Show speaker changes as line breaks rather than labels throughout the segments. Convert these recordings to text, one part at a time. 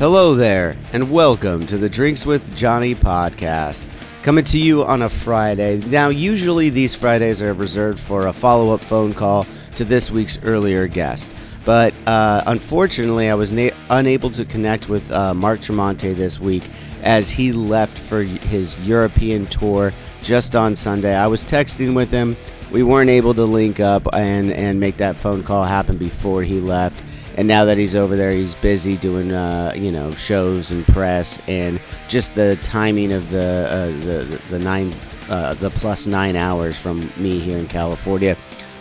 Hello there, and welcome to the Drinks with Johnny podcast. Coming to you on a Friday. Now, usually these Fridays are reserved for a follow up phone call to this week's earlier guest. But uh, unfortunately, I was na- unable to connect with uh, Mark Tremonti this week as he left for his European tour just on Sunday. I was texting with him. We weren't able to link up and, and make that phone call happen before he left and now that he's over there, he's busy doing uh, you know shows and press, and just the timing of the uh, the the nine uh, the plus nine hours from me here in California,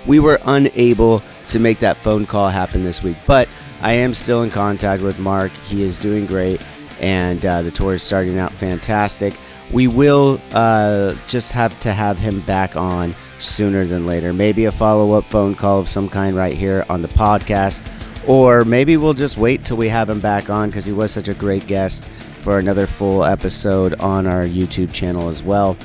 we were unable to make that phone call happen this week. But I am still in contact with Mark. He is doing great, and uh, the tour is starting out fantastic. We will uh, just have to have him back on sooner than later. Maybe a follow up phone call of some kind right here on the podcast or maybe we'll just wait till we have him back on because he was such a great guest for another full episode on our YouTube channel as well.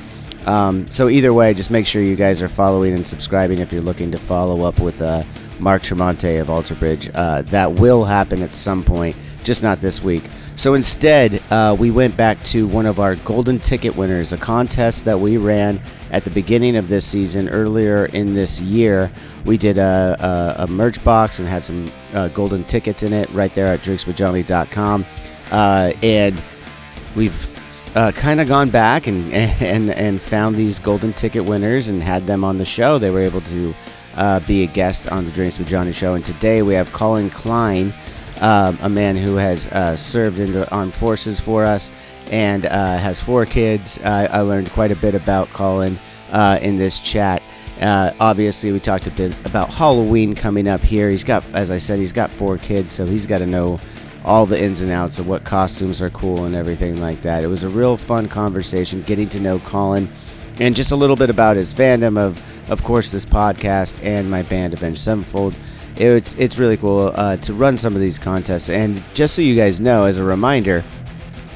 Um, so either way, just make sure you guys are following and subscribing if you're looking to follow up with uh, Mark Tremonti of Alter Bridge. Uh, that will happen at some point, just not this week. So instead, uh, we went back to one of our golden ticket winners, a contest that we ran at the beginning of this season earlier in this year. We did a, a, a merch box and had some uh, golden tickets in it right there at drinkswithjohnny.com. Uh, and we've uh, kind of gone back and, and, and found these golden ticket winners and had them on the show. They were able to uh, be a guest on the Drinks with Johnny show. And today we have Colin Klein um, a man who has uh, served in the armed forces for us and uh, has four kids. I learned quite a bit about Colin uh, in this chat. Uh, obviously, we talked a bit about Halloween coming up here. He's got, as I said, he's got four kids, so he's got to know all the ins and outs of what costumes are cool and everything like that. It was a real fun conversation getting to know Colin and just a little bit about his fandom of, of course, this podcast and my band Avenged Sevenfold it's it's really cool uh, to run some of these contests. And just so you guys know, as a reminder,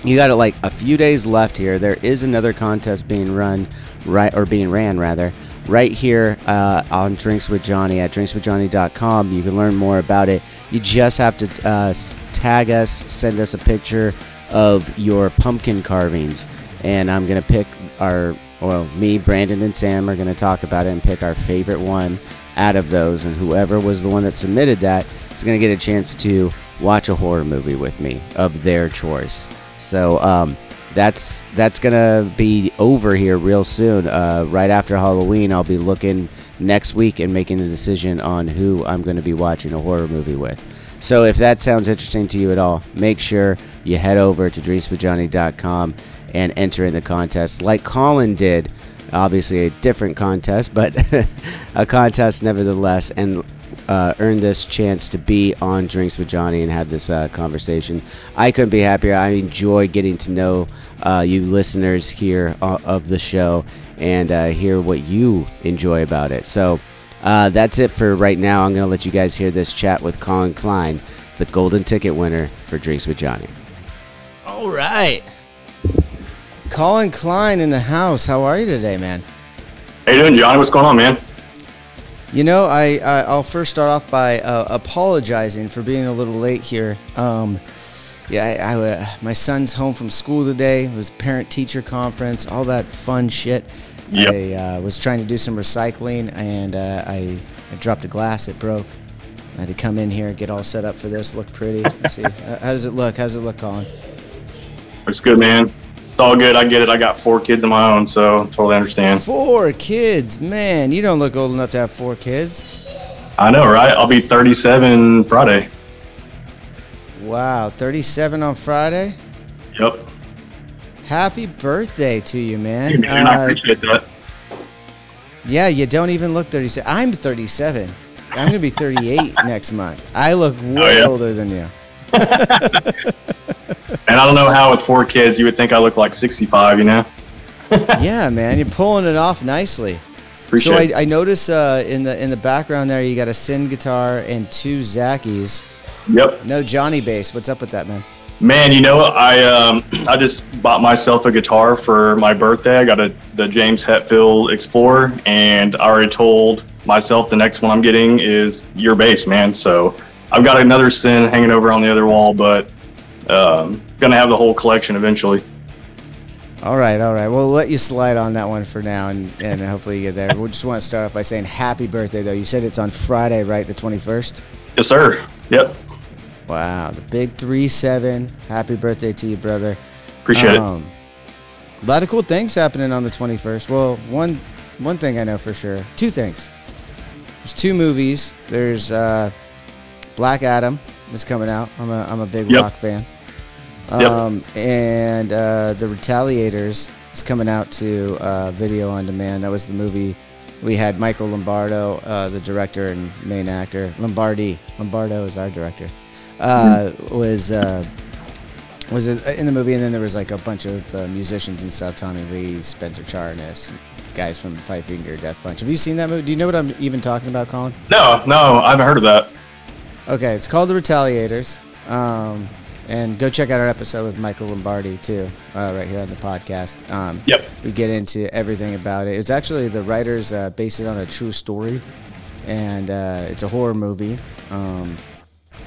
you got it like a few days left here. There is another contest being run, right or being ran rather, right here uh, on Drinks with Johnny at drinkswithjohnny.com. You can learn more about it. You just have to uh, tag us, send us a picture of your pumpkin carvings, and I'm gonna pick our well, me, Brandon, and Sam are gonna talk about it and pick our favorite one out of those, and whoever was the one that submitted that is to get a chance to watch a horror movie with me of their choice. So um, that's that's gonna be over here real soon. Uh, right after Halloween, I'll be looking next week and making the decision on who I'm to be watching a horror movie with. So if that sounds interesting to you at all, make sure you head over to drinkswithjohnny.com and enter in the contest like Colin did obviously a different contest, but a contest nevertheless, and uh, earned this chance to be on Drinks with Johnny and have this uh, conversation. I couldn't be happier. I enjoy getting to know uh, you listeners here uh, of the show and uh, hear what you enjoy about it. So uh, that's it for right now. I'm going to let you guys hear this chat with Colin Klein, the golden ticket winner for Drinks with Johnny.
All right. Colin Klein in the house. How are you today, man?
How you doing, Johnny? What's going on, man?
You know, I, I will first start off by uh, apologizing for being a little late here. Um, yeah, I, I uh, my son's home from school today. It was parent teacher conference, all that fun shit.
Yep.
I uh, was trying to do some recycling and uh, I, I dropped a glass. It broke. I had to come in here, get all set up for this, look pretty. Let's see. How does it look? How's it look, Colin?
Looks good, man. It's all good. I get it. I got four kids of my own, so totally understand.
Four kids, man. You don't look old enough to have four kids.
I know, right? I'll be 37 Friday.
Wow, 37 on Friday.
Yep.
Happy birthday to you, man.
Hey, man, I
Uh,
appreciate that.
yeah, you don't even look 37. I'm 37. I'm gonna be 38 next month. I look way
yeah?
older than you.
And I don't know how with four kids you would think I look like 65, you know?
yeah, man, you're pulling it off nicely.
Appreciate
so. I, I notice uh, in the in the background there you got a Syn guitar and two Zackies.
Yep.
No Johnny bass. What's up with that, man?
Man, you know? I um I just bought myself a guitar for my birthday. I got a the James Hetfield Explorer, and I already told myself the next one I'm getting is your bass, man. So I've got another Syn hanging over on the other wall, but um, gonna have the whole collection eventually.
All right, all right. We'll let you slide on that one for now, and, and hopefully you get there. We just want to start off by saying happy birthday, though. You said it's on Friday, right? The 21st?
Yes, sir. Yep.
Wow, the big 3 7. Happy birthday to you, brother.
Appreciate it.
Um, A lot of cool things happening on the 21st. Well, one one thing I know for sure. Two things. There's two movies. There's uh, Black Adam is coming out. I'm a, I'm a big
Yep.
rock fan.
Yep.
Um, and uh, The Retaliators is coming out to uh, video on demand. That was the movie. We had Michael Lombardo, uh, the director and main actor. Lombardi. Lombardo is our director. Uh, Was uh, was it in the movie, and then there was like a bunch of uh, musicians and stuff. Tommy Lee, Spencer Charnas, guys from Five Finger Death Punch. Have you seen that movie? Do you know what I'm even talking about, Colin?
No, no, I haven't heard of that.
Okay, it's called The Retaliators. Um, and go check out our episode with Michael Lombardi too, uh, right here on the podcast. Um,
Yep.
We get into everything about it. It's actually the writers uh, based it on a true story, and uh, it's a horror movie. Um,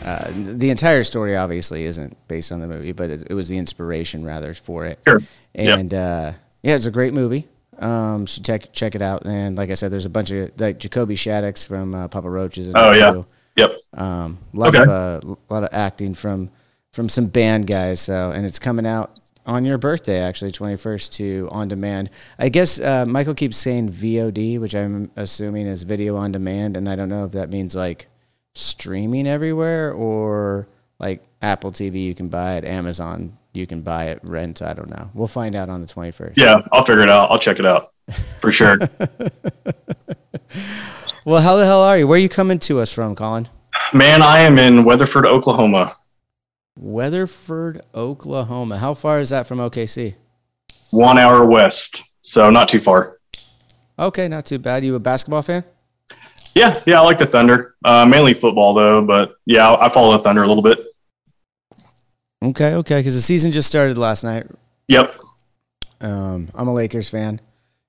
uh, the entire story obviously isn't based on the movie, but it, it was the inspiration rather for it.
Sure. Yep.
And uh, yeah, it's a great movie. Um, should check check it out. And like I said, there's a bunch of like Jacoby Shaddix from uh, Papa Roaches. in
Oh
it,
yeah.
too.
Yep.
Um, a lot
Okay.
of uh, a lot of acting from from some band guys. So, and it's coming out on your birthday, actually, twenty first to on demand. I guess uh, Michael keeps saying VOD, which I'm assuming is video on demand, and I don't know if that means like streaming everywhere or like Apple TV you can buy it, Amazon you can buy it, rent. I don't know. We'll find out on the twenty first.
Yeah, I'll figure it out. I'll check it out for sure.
Well, how the hell are you? Where are you coming to us from, Colin?
Man, I am in Weatherford, Oklahoma.
Weatherford, Oklahoma. How far is that from OKC?
One hour west, so not too far.
Okay, not too bad. You a basketball fan?
Yeah, yeah, I like the Thunder. Uh, mainly football though, but yeah, I I follow the Thunder a little bit.
Okay, okay, because the season just started last night.
Yep.
Um, I'm a Lakers fan.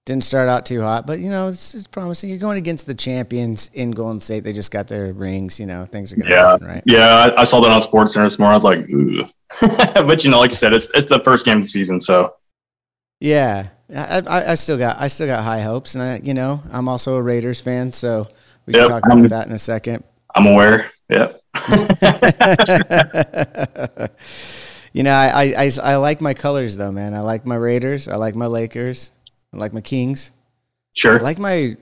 Didn't start out too hot, but you know it's, it's promising. You're going against the champions in Golden State. They just got their rings. You know things are going to
Yeah.
happen, right?
Yeah, I, I saw that on Sports Center this morning. I was like, ooh. but you know, like you said, it's it's the first game of the season, so
Yeah, I, I, I still got I still got high hopes, and I, you know I'm also a Raiders fan, so we can
Yep,
talk about
I'm-
that in a second.
I'm aware. Yep.
you know, I, I, I like my colors though, man. I like my Raiders. I like my Lakers. I like my Kings.
Sure.
I like my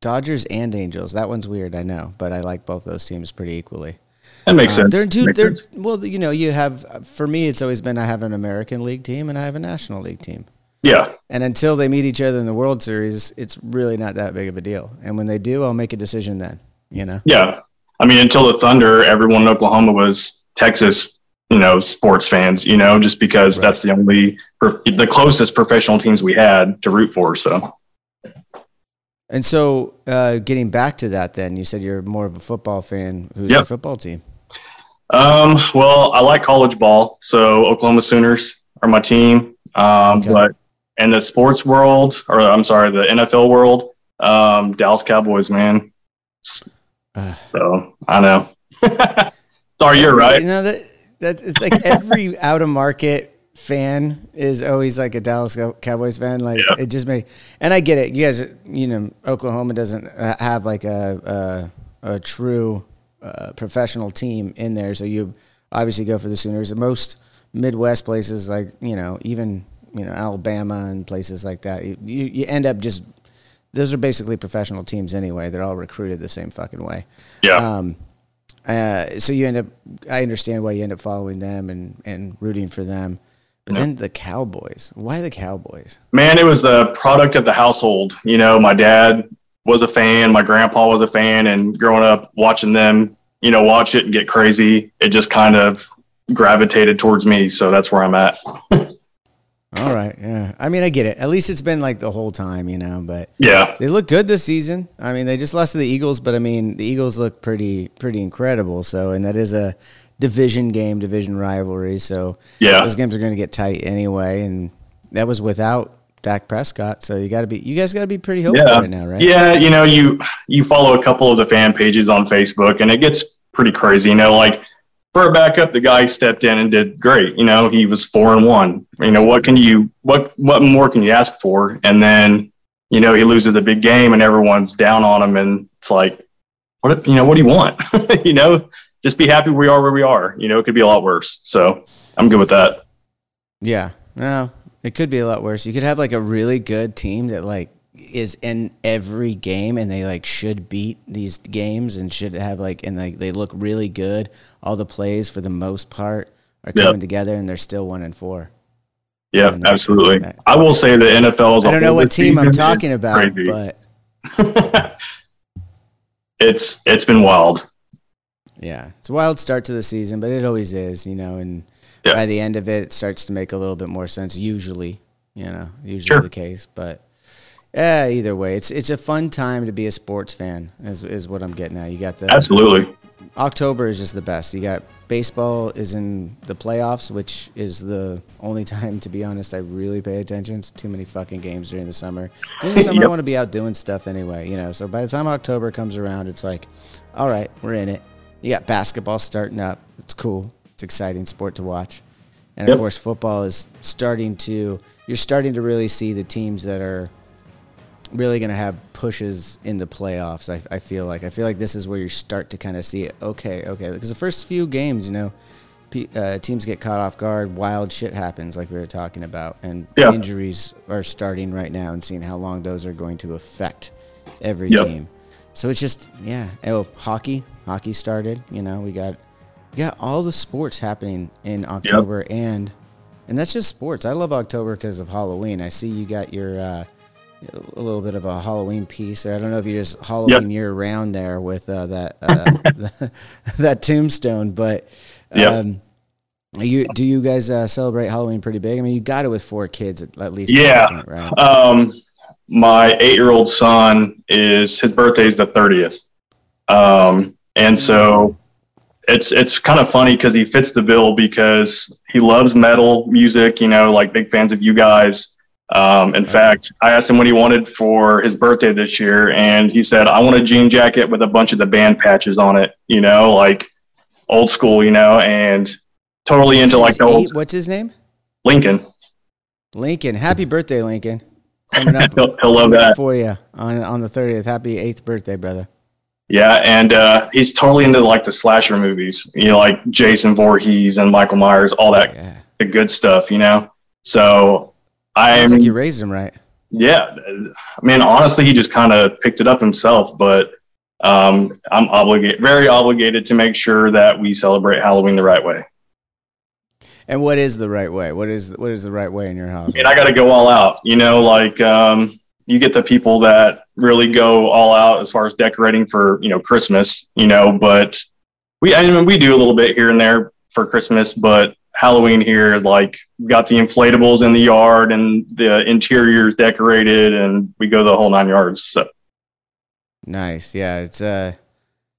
Dodgers and Angels. That one's weird, I know, but I like both those teams pretty equally.
that makes
Uh,
sense.
They're two.
Makes
They're
sense.
well, you know, you have for me, it's always been I have an American League team and I have a National League team,
Yeah.
and until they meet each other in the World Series, it's really not that big of a deal. And when they do, I'll make a decision then. You know.
Yeah. I mean, until the Thunder, everyone in Oklahoma was Texas, you know, sports fans, you know, just because
Right.
that's the only, the closest professional teams we had to root for. So,
And so, uh, getting back to that, then you said you're more of a football fan. Who's
Yep.
your football team?
um, well, I like college ball. So, Oklahoma Sooners. are my team. Um,
Okay.
But in the sports world, or I'm sorry, the NFL world, um, Dallas Cowboys, man.
Ugh.
So I know. sorry, you're
You
right.
know that that it's like every out of market fan is always like a Dallas Cowboys fan. Like
Yeah.
it just may, and I get it. You guys, you know, Oklahoma doesn't uh, have like a a, a true uh, professional team in there, so you obviously go for the Sooners. Most Midwest places, like you know, even you know Alabama and places like that, you you, you end up just. Those are basically professional teams anyway. They're all recruited the same fucking way.
Yeah.
Um, uh, so you end up, I understand why you end up following them and, and rooting for them. But then the Cowboys. Why the Cowboys?
Man, it was the product of the household. You know, my dad was a fan, my grandpa was a fan, and growing up watching them, you know, watch it and get crazy, it just kind of gravitated towards me. So that's where I'm at.
All right. Yeah. I mean, I get it. At least it's been like the whole time, you know, but
Yeah.
they look good this season. I mean, they just lost to the Eagles, but I mean, the Eagles look pretty, pretty incredible. So, and that is a division game, division rivalry. So
Yeah.
those games are going to get tight anyway. And that was without Dak Prescott. So you got to be, you guys got to be pretty hopeful
Yeah.
right now, right?
Yeah, you know, you you follow a couple of the fan pages on Facebook, and it gets pretty crazy. You know, like for a backup, the guy stepped in and did great. You know, he was four and one. You know, what can you what what more can you ask for? And then, you know, he loses a big game, and everyone's down on him, and it's like, what you know, what do you want? you know, just be happy we are where we are. You know, it could be a lot worse. So I'm good with that.
Yeah. No, it could be a lot worse. You could have like a really good team that like is in every game and they like should beat these games and should have like and like they look really good. All the plays for the most part are coming together and they're still one and four.
Yeah, absolutely. I will say the NFL. a
I don't know what team I'm talking about,
crazy.
but
it's it's been wild.
yeah, it's a wild start to the season, but it always is, you know. And by the end of it, it starts to make a little bit more sense. Usually, you know, usually
Sure.
the case. But yeah, either way, it's it's a fun time to be a sports fan. Is is what I'm getting at. You got the
Absolutely.
October is just the best. You got baseball is in the playoffs, which is the only time, to be honest, I really pay attention. It's too many fucking games during the summer. During the summer, I want to be out doing stuff anyway, you know. So by the time October comes around, it's like, all right, we're in it. You got basketball starting up. It's cool. It's exciting sport to watch. And of course, football is starting to. You're starting to really see the teams that are really going to have pushes in the playoffs. I, I feel like I feel like this is where you start to kind of see it. Okay, okay, because the first few games, you know, pe- uh, teams get caught off guard. Wild shit happens, like we were talking about, and
Yeah.
injuries are starting right now, and seeing how long those are going to affect every
Yep.
team. So it's just yeah. Oh, hockey, hockey started. You know, we got we got all the sports happening in October, and and that's just sports. I love October because of Halloween. I see you got your. Uh, a little bit of a Halloween piece. Or I don't know if you just Halloween year round there with uh, that uh, that tombstone, but
Yep.
um, you do you guys uh, celebrate Halloween pretty big? I mean, you got it with four kids at, at least.
Yeah.
point, right.
Um, my eight-year-old son is his birthday is the thirtieth, um, and so it's it's kind of funny because he fits the bill because he loves metal music. You know, like big fans of you guys. Um, in fact, I asked him what he wanted for his birthday this year, and he said, "I want a jean jacket with a bunch of the band patches on it." You know, like old school. You know, and totally into like the old
what's his name?
Lincoln.
Lincoln. Happy birthday, Lincoln. Coming up,
He'll, he'll love that.
for you on on the thirtieth. Happy eighth birthday, brother.
Yeah, and uh, he's totally into like the slasher movies. You know, like Jason Voorhees and Michael Myers, all that
Yeah,
the good stuff. You know, so I'm
like you raised him right.
yeah. I mean, honestly, he just kind of picked it up himself, but um, I'm obligated, very obligated to make sure that we celebrate Halloween the right way.
And what is the right way? What is what is the right way in your house?
And I got to go all out. You know, like um, you get the people that really go all out as far as decorating for you know Christmas. You know, but we I mean we do a little bit here and there for Christmas, but Halloween here is like we got the inflatables in the yard and the interiors decorated, and we go the whole nine yards. So
Nice. Yeah, it's a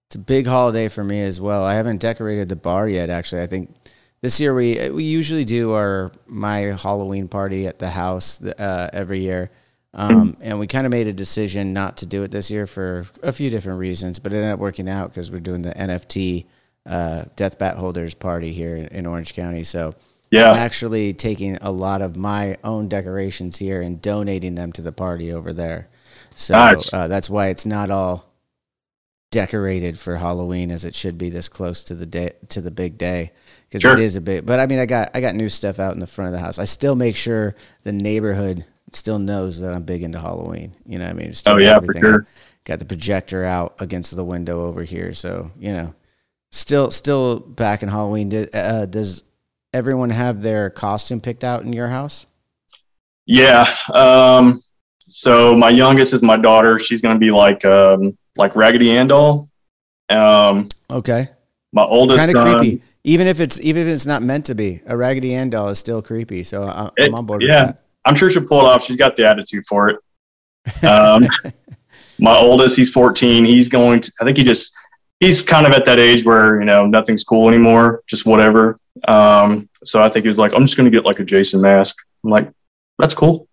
it's a big holiday for me as well. I haven't decorated the bar yet. Actually, I think this year we we usually do our my Halloween party at the house uh, every year. Um, and we kind of made a decision not to do it this year for a few different reasons, but it ended up working out because we're doing the NFT uh, Death Bat Holders party here in, Orange County. So
Yeah.
I'm actually taking a lot of my own decorations here and donating them to the party over there. So
Nice.
uh, that's why it's not all decorated for Halloween as it should be this close to the day to the big day because
Sure.
it is a big. But I mean, I got I got new stuff out in the front of the house. I still make sure the neighborhood still knows that I'm big into Halloween. You know, what I mean, Still
Oh, yeah, for
everything
sure.
up. Got the projector out against the window over here, so you know, still still back in Halloween. Do- Uh, does everyone have their costume picked out in your house?
Yeah. Um, so my youngest is my daughter. She's gonna be like um, like Raggedy Ann doll. Um,
Okay,
my oldest
kind of creepy. Even if it's even if it's not meant to be, a Raggedy Ann doll is still creepy. So I, I'm on board.
yeah. I'm sure she'll pull it off. She's got the attitude for it. Um, my oldest, he's 14. He's going to, I think he just, he's kind of at that age where, you know, nothing's cool anymore, just whatever. Um, so I think he was like, I'm just going to get like a Jason mask. I'm like, that's cool.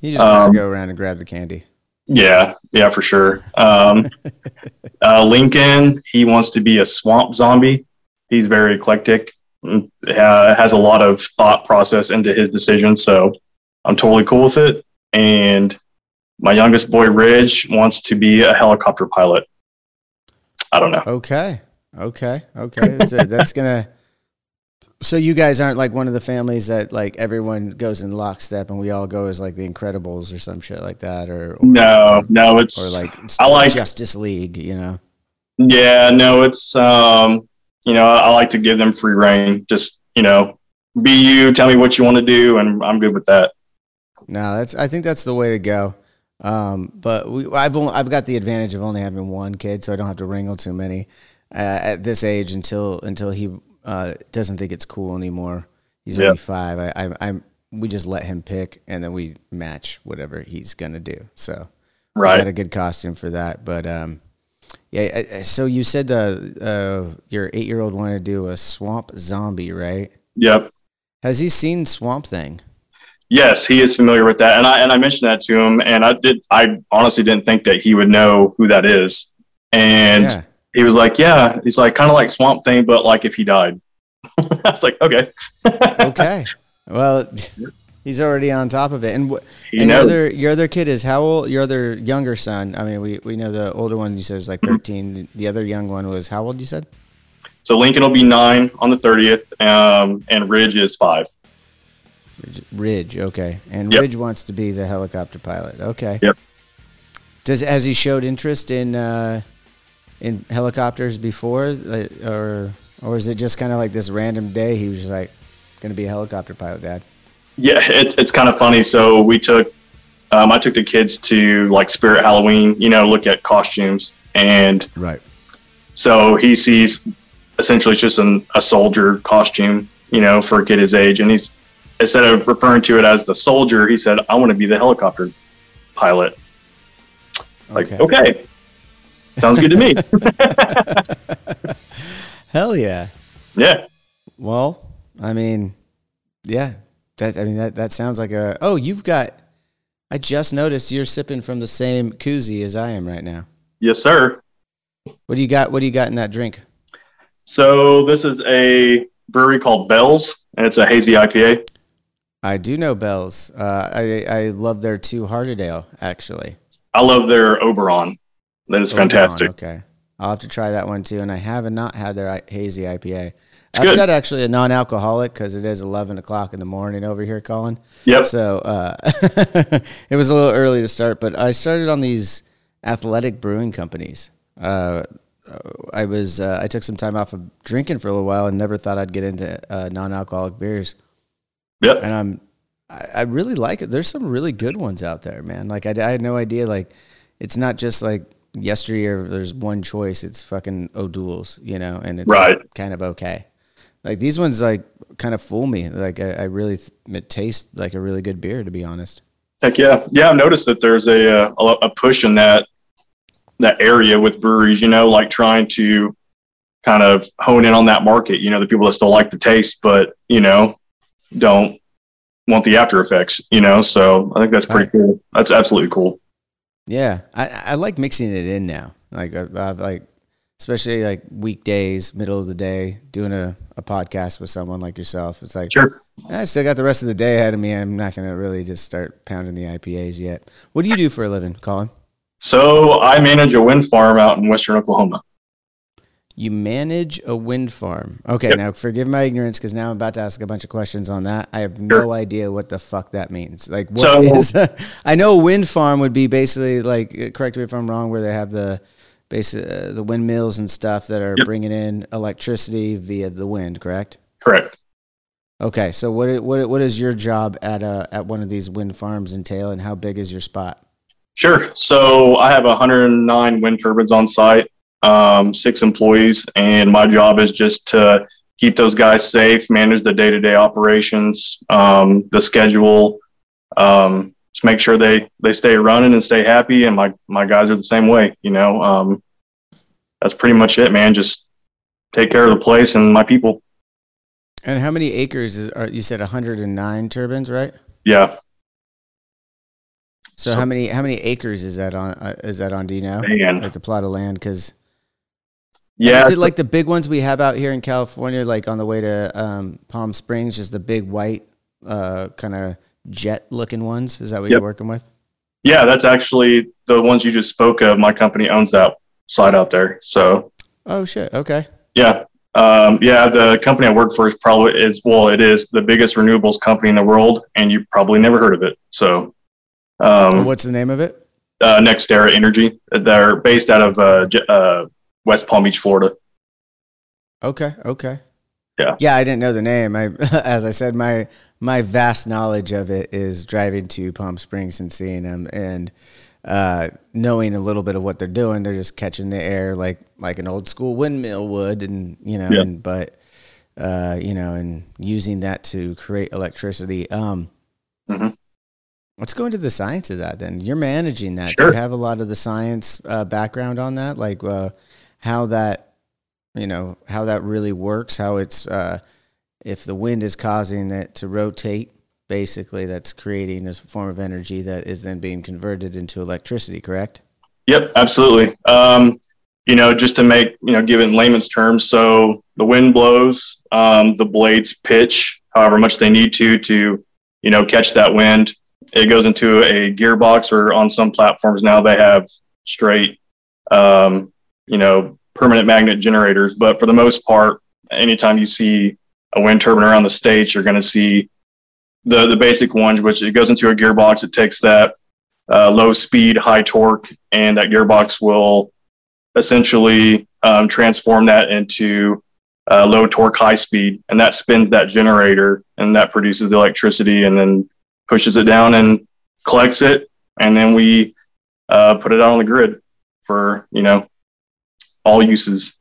He just wants
um,
to go around and grab the candy.
Yeah, yeah, for sure. Um, uh, Lincoln, he wants to be a swamp zombie. He's very eclectic, uh, has a lot of thought process into his decisions. So I'm totally cool with it. And my youngest boy, Ridge, wants to be a helicopter pilot. I don't know.
Okay. Okay. Okay. So that's gonna. So you guys aren't like one of the families that like everyone goes in lockstep and we all go as like the Incredibles or some shit like that, or, or
No, no, it's
or like
I like-
Justice League. You know.
Yeah, no, it's um, you know, I like to give them free reign. Just you know, be you. Tell me what you want to do, and I'm good with that.
No, that's. I think that's the way to go. Um, but we, I've only, I've got the advantage of only having one kid, so I don't have to wrangle too many uh, at this age until until he uh, doesn't think it's cool anymore. He's
Yeah.
only five. I, I, I'm. We just let him pick, and then we match whatever he's gonna do. So I
Right.
got a good costume for that. But um, yeah. I- I- So you said the uh, your eight year old wanted to do a swamp zombie, right?
Yep.
Has he seen Swamp Thing?
Yes, he is familiar with that, and I and I mentioned that to him, and I did. I honestly didn't think that he would know who that is, and
Yeah.
he was like, "Yeah." He's like, kind of like Swamp Thing, but like if he died. I was like, "Okay."
okay. Well, he's already on top of it. And, wh-
He
and your other your other kid is how old? Your other younger son. I mean, we, we know the older one you said is like thirteen. The other young one was how old? You said
So Lincoln will be nine on the thirtieth, um, and Ridge is five.
Ridge. Ridge okay, and
Yep.
Ridge wants to be the helicopter pilot. Okay.
Yep.
Does has he showed interest in uh, in helicopters before, or or is it just kind of like this random day he was like going to be a helicopter pilot, Dad?
Yeah, it's it's kind of funny. So we took, um, I took the kids to like Spirit Halloween, you know, look at costumes, and
Right.
so he sees essentially it's just an, a soldier costume, you know, for a kid his age, and he's instead of referring to it as the soldier, he said, "I want to be the helicopter pilot." Like,
Okay.
okay, sounds good to me.
Hell yeah.
yeah,
Well, I mean, yeah, that I mean that that sounds like a. Oh, you've got. I just noticed you're sipping from the same koozie as I am right now.
yes, sir.
What do you got? What do you got in that drink?
So this is a brewery called Bells, and it's a hazy IPA.
I do know Bell's. Uh, I I love their Two Hearted Ale actually.
I love their Oberon. That is
Oberon,
fantastic.
Okay, I'll have to try that one too. And I have not not had their hazy IPA.
It's
I've
good.
got actually a non-alcoholic because it is eleven o'clock in the morning over here, Colin.
Yep.
So uh, it was a little early to start, but I started on these athletic brewing companies. Uh, I was uh, I took some time off of drinking for a little while and never thought I'd get into uh, non-alcoholic beers,
Yep.
and I'm I, I really like it. There's some really good ones out there, man. Like I, I had no idea. Like it's not just like yesteryear. There's one choice. It's fucking O'Doul's, you know, and it's
Right.
kind of okay. Like these ones, like kind of fool me. Like I, I really th- it tastes like a really good beer, to be honest.
Heck yeah, yeah. I've noticed that there's a uh, a, a push in that that area with breweries. You know, like trying to kind of hone in on that market. You know, the people that still like the taste, but you know, don't want the after effects. You know, so I think that's pretty
Right.
cool. That's absolutely cool.
Yeah, I, I like mixing it in now. Like I, I've like, especially like weekdays, middle of the day, doing a, a podcast with someone like yourself. It's like
Sure.
I still got the rest of the day ahead of me. I'm not gonna really just start pounding the IPAs yet. What do you do for a living, Colin?
So I manage a wind farm out in western Oklahoma.
You manage a wind farm. Okay,
Yep.
now forgive my ignorance because now I'm about to ask a bunch of questions on that. I have no idea what the fuck that means. Like, what
So-
is? I know a wind farm would be basically like. uh, Correct me if I'm wrong. Where they have the base, uh, the windmills and stuff that are
Yep.
bringing in electricity via the wind. Correct.
Correct.
Okay, so what what what is your job at a at one of these wind farms entail, and how big is your spot?
Sure. So I have 109 wind turbines on site, um, six employees, and my job is just to keep those guys safe, manage the day-to-day operations, um, the schedule, um, just make sure they they stay running and stay happy. And my my guys are the same way. You know, um, that's pretty much it, man. Just take care of the place and my people.
And how many acres is? Are, you said 109 turbines, right?
Yeah,
So,
So-
how many how many acres is that on? Uh, is that on? Do you know?
man.
Like the plot of land? Because
Yeah,
is it like the big ones we have out here in California, like on the way to um, Palm Springs, just the big white uh, kind of jet looking ones? Is that what
Yep.
you're working with?
yeah. That's actually the ones you just spoke of. My company owns that site out there. So
Oh shit. Okay.
Yeah. Um, yeah, the company I work for is probably is well, it is the biggest renewables company in the world, and you probably never heard of it. So, um,
What's the name of it?
uh, NextEra Energy, they're based out of uh, uh, West Palm Beach, Florida.
Okay. Okay.
Yeah.
Yeah, I didn't know the name. I, as I said, my my vast knowledge of it is driving to Palm Springs and seeing them, and uh, knowing a little bit of what they're doing. They're just catching the air like like an old school windmill would, and you know,
Yeah.
and but uh, you know, and using that to create electricity. Um,
Mhm.
Let's go into the science of that. Then you're managing that. Do you have a lot of the science uh, background on that, like uh, how that you know how that really works how it's uh, if the wind is causing it to rotate basically that's creating a form of energy that is then being converted into electricity correct
Yep, absolutely. Um, you know, just to make you know, give it in layman's terms, so the wind blows, um, the blades pitch however much they need to to you know catch that wind. It goes into a gearbox, or on some platforms now they have straight, um, you know, permanent magnet generators. But for the most part, anytime you see a wind turbine around the states, you're going to see the the basic ones, which it goes into a gearbox. It takes that uh, low speed, high torque, and that gearbox will essentially um, transform that into uh, low torque, high speed, and that spins that generator, and that produces the electricity, and then pushes it down and collects it, and then we uh, put it out on the grid for you know all uses.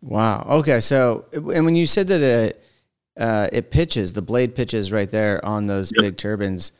wow okay so and when you said that it uh, it pitches the blade pitches right there on those
Yep.
big turbines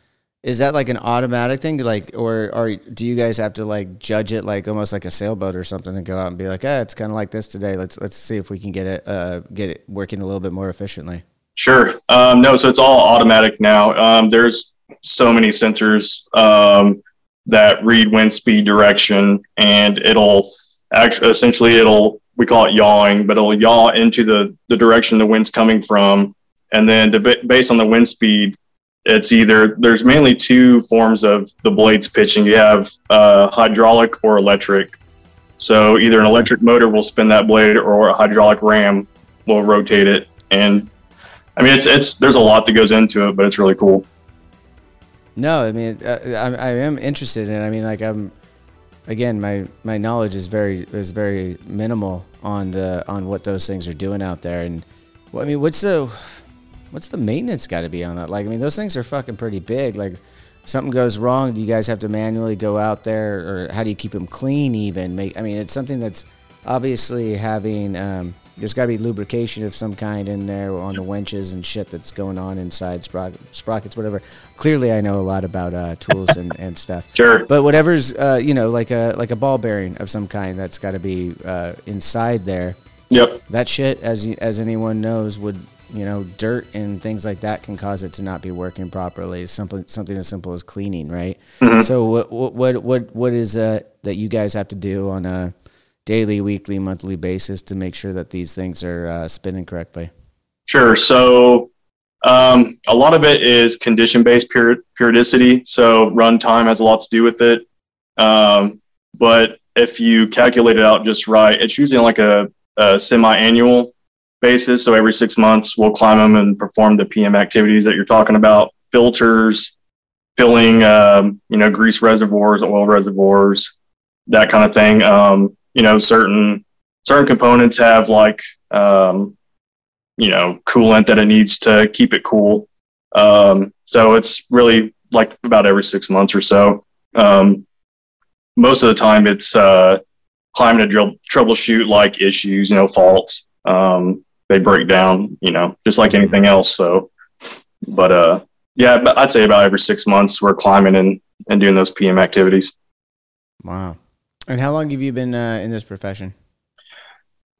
is that like an automatic thing like or or do you guys have to like judge it like almost like a sailboat or something and go out and be like ah it's kind of like this today let's let's see if we can get it uh get it working a little bit more efficiently
Sure. Um, no, so it's all automatic now. Um, there's so many sensors um, that read wind speed direction, and it'll actually essentially it'll we call it yawing, but it'll yaw into the the direction the wind's coming from, and then based on the wind speed, it's either there's mainly two forms of the blades pitching. You have uh, hydraulic or electric. So either an electric motor will spin that blade, or a hydraulic ram will rotate it, and I mean, it's it's there's a lot that goes into it, but it's really cool.
No, I mean, uh, I, I am interested in. It. I mean, like I'm, again, my my knowledge is very is very minimal on the on what those things are doing out there. And well, I mean, what's the what's the maintenance got to be on that? Like, I mean, those things are fucking pretty big. Like, something goes wrong, do you guys have to manually go out there, or how do you keep them clean? Even make. I mean, it's something that's obviously having. Um, there's got to be lubrication of some kind in there on the winches and shit that's going on inside sprocket, sprockets, whatever. Clearly, I know a lot about uh, tools and, and stuff.
Sure.
But whatever's uh, you know like a like a ball bearing of some kind that's got to be uh, inside there.
Yep.
That shit, as you, as anyone knows, would you know, dirt and things like that can cause it to not be working properly. Something something as simple as cleaning, right?
Mhm.
So what what what what is uh, that you guys have to do on a daily, weekly, monthly basis to make sure that these things are uh, spinning correctly?
Sure. So um, a lot of it is condition based period, periodicity. So runtime has a lot to do with it. Um, but if you calculate it out just right, it's usually like a, a semi annual basis. So every six months, we'll climb them and perform the PM activities that you're talking about filters, filling, um, you know, grease reservoirs, oil reservoirs, that kind of thing. Um, you know, certain certain components have like um, you know coolant that it needs to keep it cool. Um, so it's really like about every six months or so. Um, most of the time, it's uh, climbing to drill, troubleshoot like issues, you know, faults. Um, they break down, you know, just like anything else. So, but uh, yeah, I'd say about every six months we're climbing and and doing those PM activities.
Wow. And how long have you been uh, in this profession?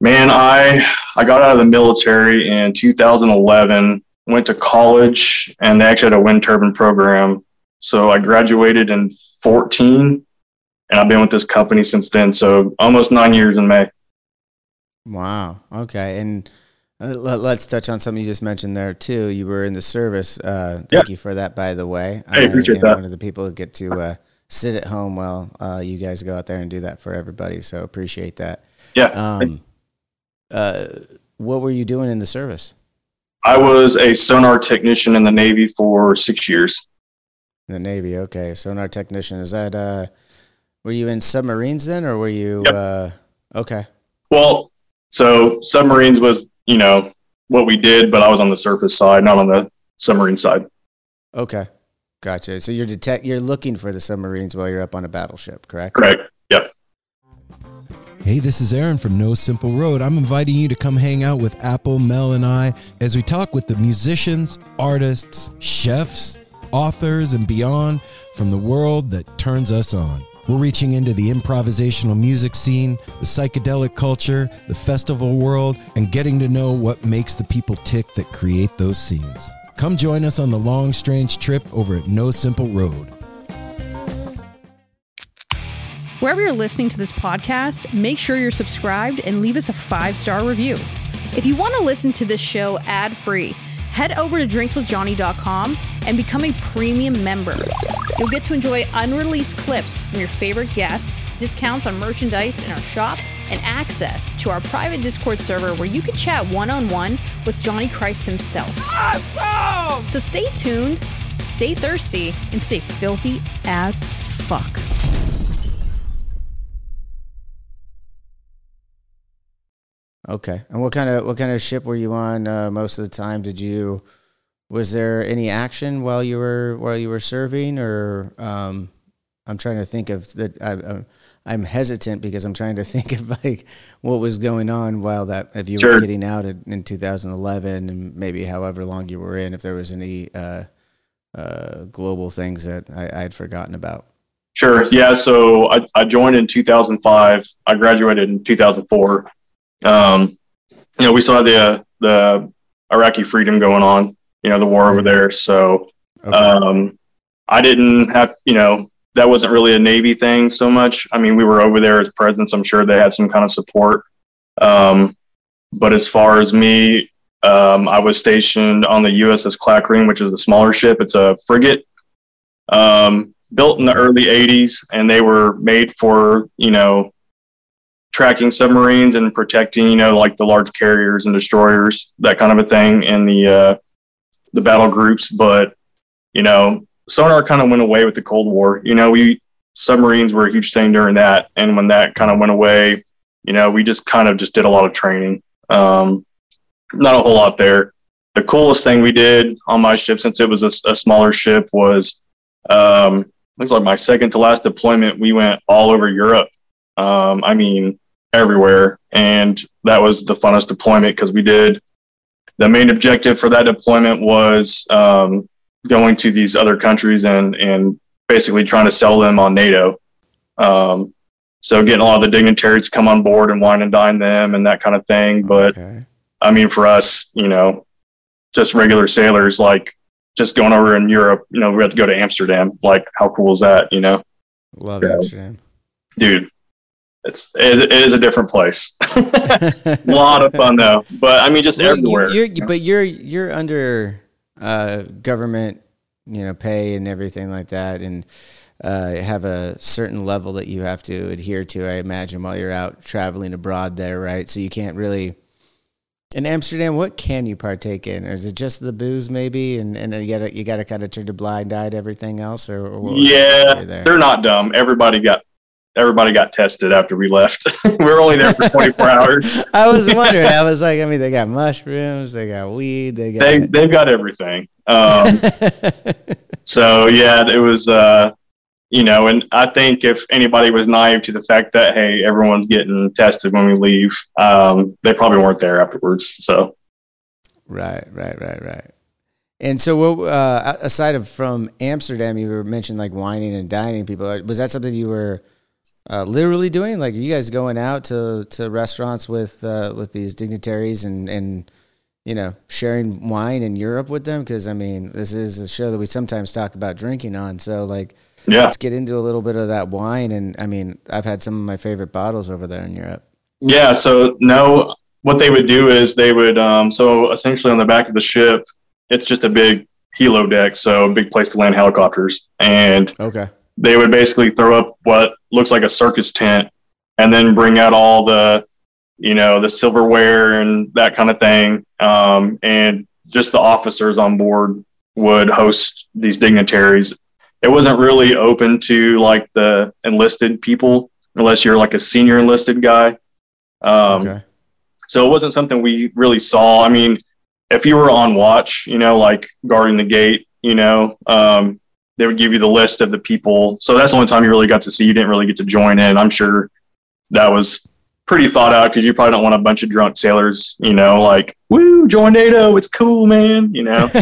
Man, I I got out of the military in 2011. Went to college, and they actually had a wind turbine program. So I graduated in 14, and I've been with this company since then. So almost nine years in May.
Wow. Okay. And uh, let, us touch on something you just mentioned there too. You were in the service. Uh, thank
Yeah.
you for that, by the way.
Hey,
I
appreciate that.
One of the people who get to uh, sit at home while uh, you guys go out there and do that for everybody. So appreciate that.
Yeah,
Um, uh, what were you doing in the service?
I was a sonar technician in the Navy for six years.
In the Navy. Okay. Sonar technician. Is that? Uh, were you in submarines then, or were you?
Yep.
Uh, okay.
Well, so submarines was you know what we did, but I was on the surface side, not on the submarine side.
Okay. Gotcha. So you're detect. You're looking for the submarines while you're up on a battleship, correct?
Correct. Yep.
Hey, this is Aaron from No Simple Road. I'm inviting you to come hang out with Apple, Mel, and I as we talk with the musicians, artists, chefs, authors, and beyond from the world that turns us on. We're reaching into the improvisational music scene, the psychedelic culture, the festival world, and getting to know what makes the people tick that create those scenes. Come join us on the long, strange trip over at No Simple Road.
Wherever you're listening to this podcast, make sure you're subscribed and leave us a five star review. If you want to listen to this show ad free, head over to drinkswithjohnny.com and become a premium member. You'll get to enjoy unreleased clips from your favorite guests, discounts on merchandise in our shop, and access to our private Discord server where you can chat one on one with Johnny Christ himself. Awesome! So stay tuned, stay thirsty, and stay filthy as fuck.
Okay. And what kind of what kind of ship were you on uh, most of the time? Did you was there any action while you were while you were serving, or um, I'm trying to think of that. I, I'm hesitant because I'm trying to think of like what was going on while that if you were getting out in, in 2011 and maybe however long you were in, if there was any uh, uh, global things that I, I had forgotten about.
Sure. Yeah. So I, I joined in 2005. I graduated in 2004. Um, you know, we saw the the Iraqi freedom going on. You know, the war over there. So
Okay.
um, I didn't have. You know, that wasn't really a Navy thing so much. I mean, we were over there as presidents. I'm sure they had some kind of support. Um, but as far as me, um, I was stationed on the USS Klakring, which is a smaller ship. It's a frigate. Um, built in the early 80s and they were made for you know tracking submarines and protecting you know like the large carriers and destroyers that kind of a thing in the uh, the battle groups but you know sonar kind of went away with the cold war you know we submarines were a huge thing during that and when that kind of went away you know we just kind of just did a lot of training um, not a whole lot there the coolest thing we did on my ship since it was a, a smaller ship was um, looks like my second to last deployment, we went all over Europe. Um, I mean, everywhere. And that was the funnest deployment because we did the main objective for that deployment was um, going to these other countries and, and basically trying to sell them on NATO. Um, So getting a lot of the dignitaries to come on board and wine and dine them and that kind of thing. But
Okay.
I mean, for us, you know, just regular sailors, like just going over in Europe, you know, we had to go to Amsterdam. Like, how cool is that? You know,
Love
Yeah.
Amsterdam.
dude, it's it, it is a different place. a lot of fun though, but I mean, just
Well, you-
everywhere.
you're- but you're you're under uh, government, you know, pay and everything like that, and uh, have a certain level that you have to adhere to. I imagine while you're out traveling abroad, there, right? So you can't really. In Amsterdam, what can you partake in? Or is it just the booze, maybe, and and you gotta you gotta kind of turn a blind eye to everything else, or, or
yeah, they're not dumb. Everybody got everybody got tested after we left. we were only there for 24 hours.
I was wondering. I was like, I mean, they got mushrooms, they got weed, they got.
They they've got everything. Um, so yeah, it was. Uh, you know, and I think if anybody was naive to the fact that hey, everyone's getting tested when we leave, um, they probably weren't there afterwards. So
Right, right, right, right. And so, what uh, aside of from Amsterdam, you were mentioned like whining and dining people. Uh, Was that something you were uh, literally doing? Like, are you guys going out to, to restaurants with uh, with these dignitaries and and you know sharing wine in Europe with them? Because I mean, this is a show that we sometimes talk about drinking on. So, like,
yeah,
let's get into a little bit of that wine. And I mean, I've had some of my favorite bottles over there in Europe.
Yeah, so no, what they would do is they would, um, so essentially on the back of the ship, it's just a big helo deck, so a big place to land helicopters. And
Okay.
they would basically throw up what looks like a circus tent and then bring out all the, you know, the silverware and that kind of thing. Um, and just the officers on board would host these dignitaries. It wasn't really open to like the enlisted people unless you're like a senior enlisted guy. Um,
okay.
so it wasn't something we really saw. I mean, if you were on watch, you know, like guarding the gate, you know, um, they would give you the list of the people. So that's the only time you really got to see. You didn't really get to join in. I'm sure that was pretty thought out because you probably don't want a bunch of drunk sailors, you know, like, woo, join NATO. It's cool, man. You know,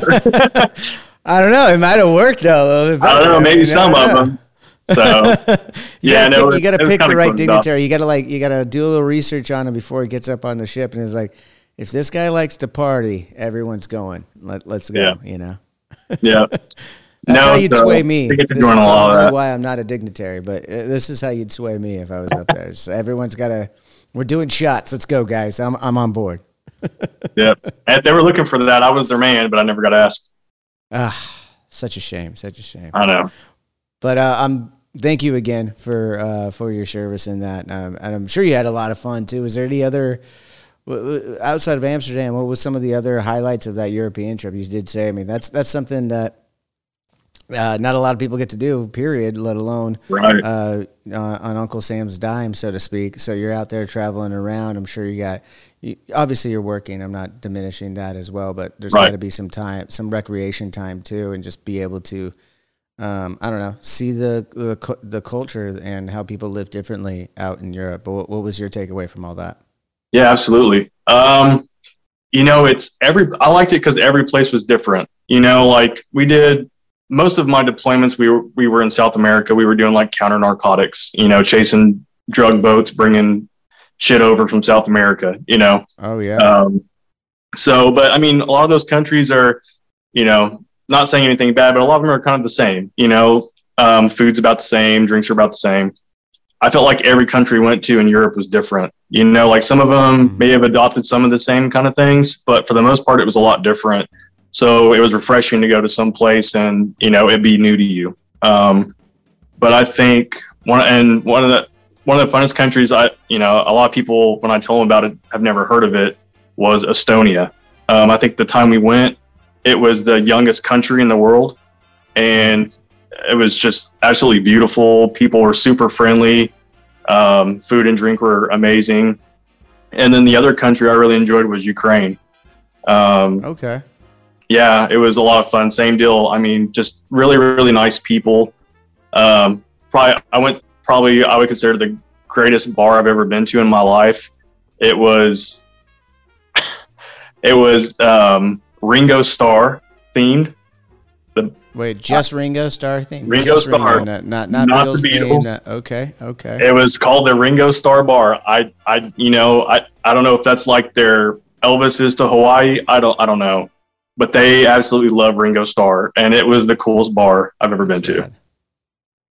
I don't know. It might have worked though.
I don't know, maybe some of them. So
You
Yeah,
gotta pick, you gotta pick the right dignitary. You gotta like you gotta do a little research on him before he gets up on the ship. And it's like, if this guy likes to party, everyone's going. Let let's go.
Yeah.
You know,
yeah.
that's
No,
how you'd
so
sway me.
to
This is
a
probably
that.
why I'm not a dignitary, but uh, this is how you'd sway me if I was up there. So everyone's gotta. We're doing shots. Let's go, guys. I'm I'm on board.
Yep. And they were looking for that, I was their man, but I never got asked.
Ah, such a shame. Such a shame.
I know.
But uh, I'm thank you again for uh, for your service in that, um, and I'm sure you had a lot of fun too. Was there any other outside of Amsterdam? What was some of the other highlights of that European trip? You did say, I mean, that's that's something that uh, not a lot of people get to do. Period. Let alone
Right.
uh, uh, on Uncle Sam's dime, so to speak. So you're out there traveling around. I'm sure you got. You, obviously, you're working. I'm not diminishing that as well, but there's
Right.
got to be some time, some recreation time too, and just be able to um, I don't know, see the, the the culture and how people live differently out in Europe. But what, what was your takeaway from all that?
Yeah, absolutely. Um, you know, it's every. I liked it because every place was different. You know, like we did most of my deployments. We were we were in South America. We were doing like counter narcotics. You know, chasing drug boats, bringing shit over from South America. You know,
Oh yeah,
um, so, but I mean, a lot of those countries are, you know, not saying anything bad, but a lot of them are kind of the same. You know, um, food's about the same, drinks are about the same. I felt like every country we went to in Europe was different. You know, like some of them may have adopted some of the same kind of things, but for the most part, it was a lot different. So it was refreshing to go to some place and you know it be new to you. Um, but I think one and one of the one of the funnest countries I you know a lot of people when I told them about it have never heard of it was Estonia. Um, I think the time we went, it was the youngest country in the world, and it was just absolutely beautiful. People were super friendly. Um, food and drink were amazing. And then the other country I really enjoyed was Ukraine. Um,
okay.
Yeah, it was a lot of fun. Same deal. I mean, just really, really nice people. Um, probably, I went. Probably, I would consider the greatest bar I've ever been to in my life. It was, it was um, Ringo Starr themed, the
Wait, just Ringo Starr thing?
Ringo
just
Starr.
Ringo, not not, not,
Not the
Beatles.
Beatles.
not- okay, okay.
It was called the Ringo Starr Bar. I, I, you know, I, I don't know if that's like their Elvis is to Hawaii. I don't, I don't know, but they absolutely love Ringo Starr, and it was the coolest bar I've ever been to.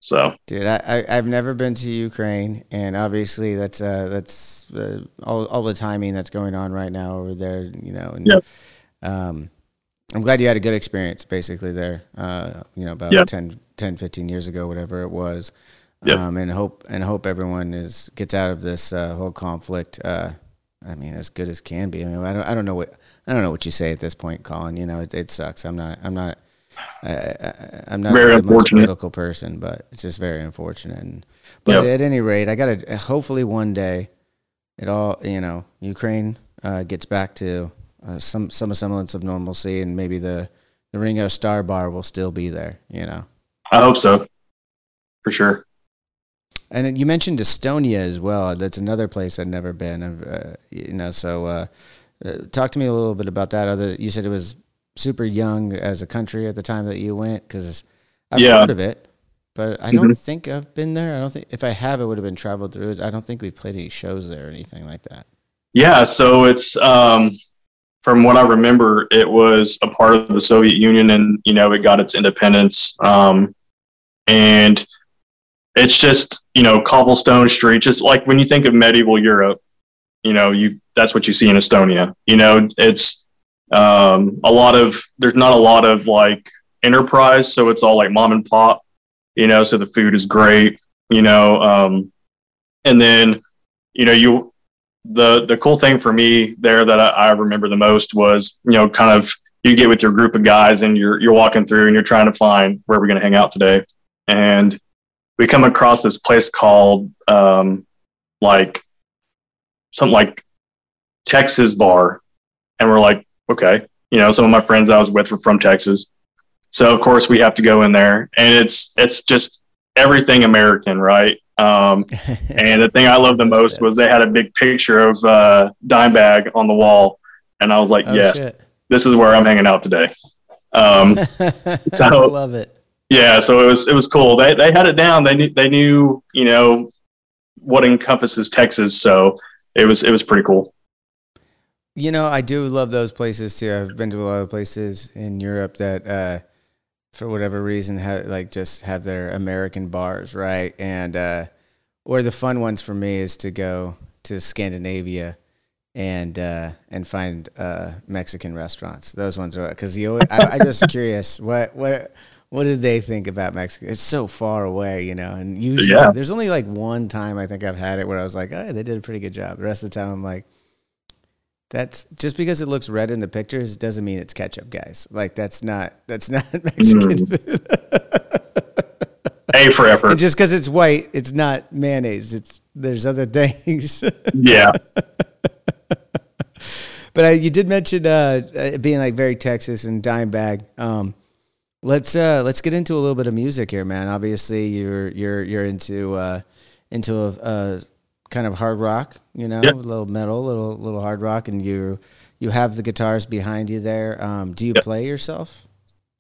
So
Dude, I, I I've never been to Ukraine, and obviously that's uh that's uh, all all the timing that's going on right now over there. You know, and
Yep.
um, I'm glad you had a good experience basically there. Uh, you know, about
Yep.
10, 10, 15 years ago, whatever it was.
Yep.
Um, and hope and hope everyone is gets out of this uh, whole conflict. Uh, I mean, as good as can be. I mean, I don't I don't know what I don't know what you say at this point, Colin. You know, it, it sucks. I'm not I'm not. I, I'm not
Very
the most political person, but it's just very unfortunate. And, but
Yep.
at any rate, I gotta hopefully one day it all you know Ukraine uh, gets back to uh, some some semblance of normalcy, and maybe the the Ringo Starr Bar will still be there. You know.
I hope so, for sure.
And you mentioned Estonia as well. That's another place I've never been. Uh, you know, so uh, uh, talk to me a little bit about that. Other, you said it was super young as a country at the time that you went, because I've
Yeah.
heard of it, but I don't
Mhm.
think I've been there. I don't think if I have, it would have been traveled through. I don't think we played any shows there or anything like that.
Yeah, so it's um, from what I remember, it was a part of the Soviet Union, and you know, it got its independence. Um, and it's just you know cobblestone street, just like when you think of medieval Europe, you know, you that's what you see in Estonia. You know, it's um, a lot of there's not a lot of like enterprise, so it's all like mom and pop. You know, so the food is great. You know, um, and then you know you the the cool thing for me there that I, I remember the most was you know kind of you get with your group of guys and you're you're walking through and you're trying to find where we're going to hang out today and we come across this place called um, like something like Texas Bar and we're like okay you know some of my friends I was with were from Texas so of course we have to go in there and it's it's just everything American right um, and the thing I loved the most was they had a big picture of uh, Dimebag on the wall, and I was like,
Oh,
"Yes,
shit.
this is where I'm hanging out today." Um,
I love it.
Yeah, so it was it was cool. They they had it down. They knew they knew you know what encompasses Texas, so it was it was pretty cool.
You know, I do love those places too. I've been to a lot of places in Europe that, uh, for whatever reason, have like just have their American bars, right? And uh, or the fun ones for me is to go to Scandinavia and uh, and find uh, Mexican restaurants. Those ones are because you. always- I, I'm just curious what what. What did they think about Mexico? It's so far away, you know. And usually,
Yeah.
there's only like one time I think I've had it where I was like, "Oh, they did a pretty good job." The rest of the time, I'm like, that's just because it looks red in the pictures doesn't mean it's ketchup, guys. Like that's not that's not Mexican food.
A for
and just because it's white, it's not mayonnaise. It's there's other things.
yeah,
but uh, you did mention uh, uh, being like very Texas and Dimebag. Um, let's uh, let's get into a little bit of music here, man. Obviously, you're you're you're into uh, into a, a kind of hard rock, you know,
Yep.
a little metal, little little hard rock, and you you have the guitars behind you there. Um, do you
Yep.
play yourself?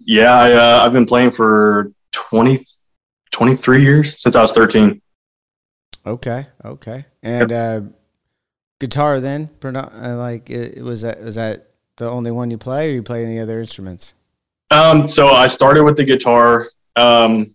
yeah. I, uh, I've been playing for 20, 23 years since I was thirteen.
Okay, okay. And uh, guitar then, uh, like, it, was that was that the only one you play, or you play any other instruments?
Um, so I started with the guitar. Um,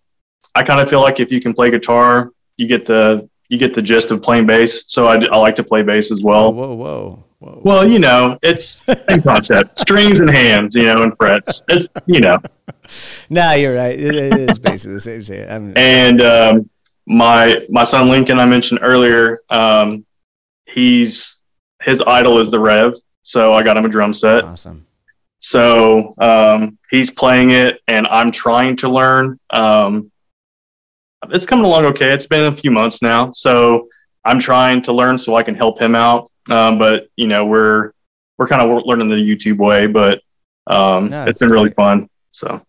I kind of feel like if you can play guitar, you get the you get the gist of playing bass. So I, I like to play bass as well.
whoa, whoa, whoa.
Well, you know, it's same concept: strings and hands, you know, and frets. It's you know,
Nah, you're right. It, it is basically the same thing. I'm,
and um, my my son Lincoln, I mentioned earlier, um, he's his idol is the Rev. So I got him a drum set.
awesome.
So um, he's playing it, and I'm trying to learn. Um, it's coming along okay. It's been a few months now, so I'm trying to learn so I can help him out. Um, but you know, we're we're kind of learning the YouTube way, but um,
No,
it's been really fun. So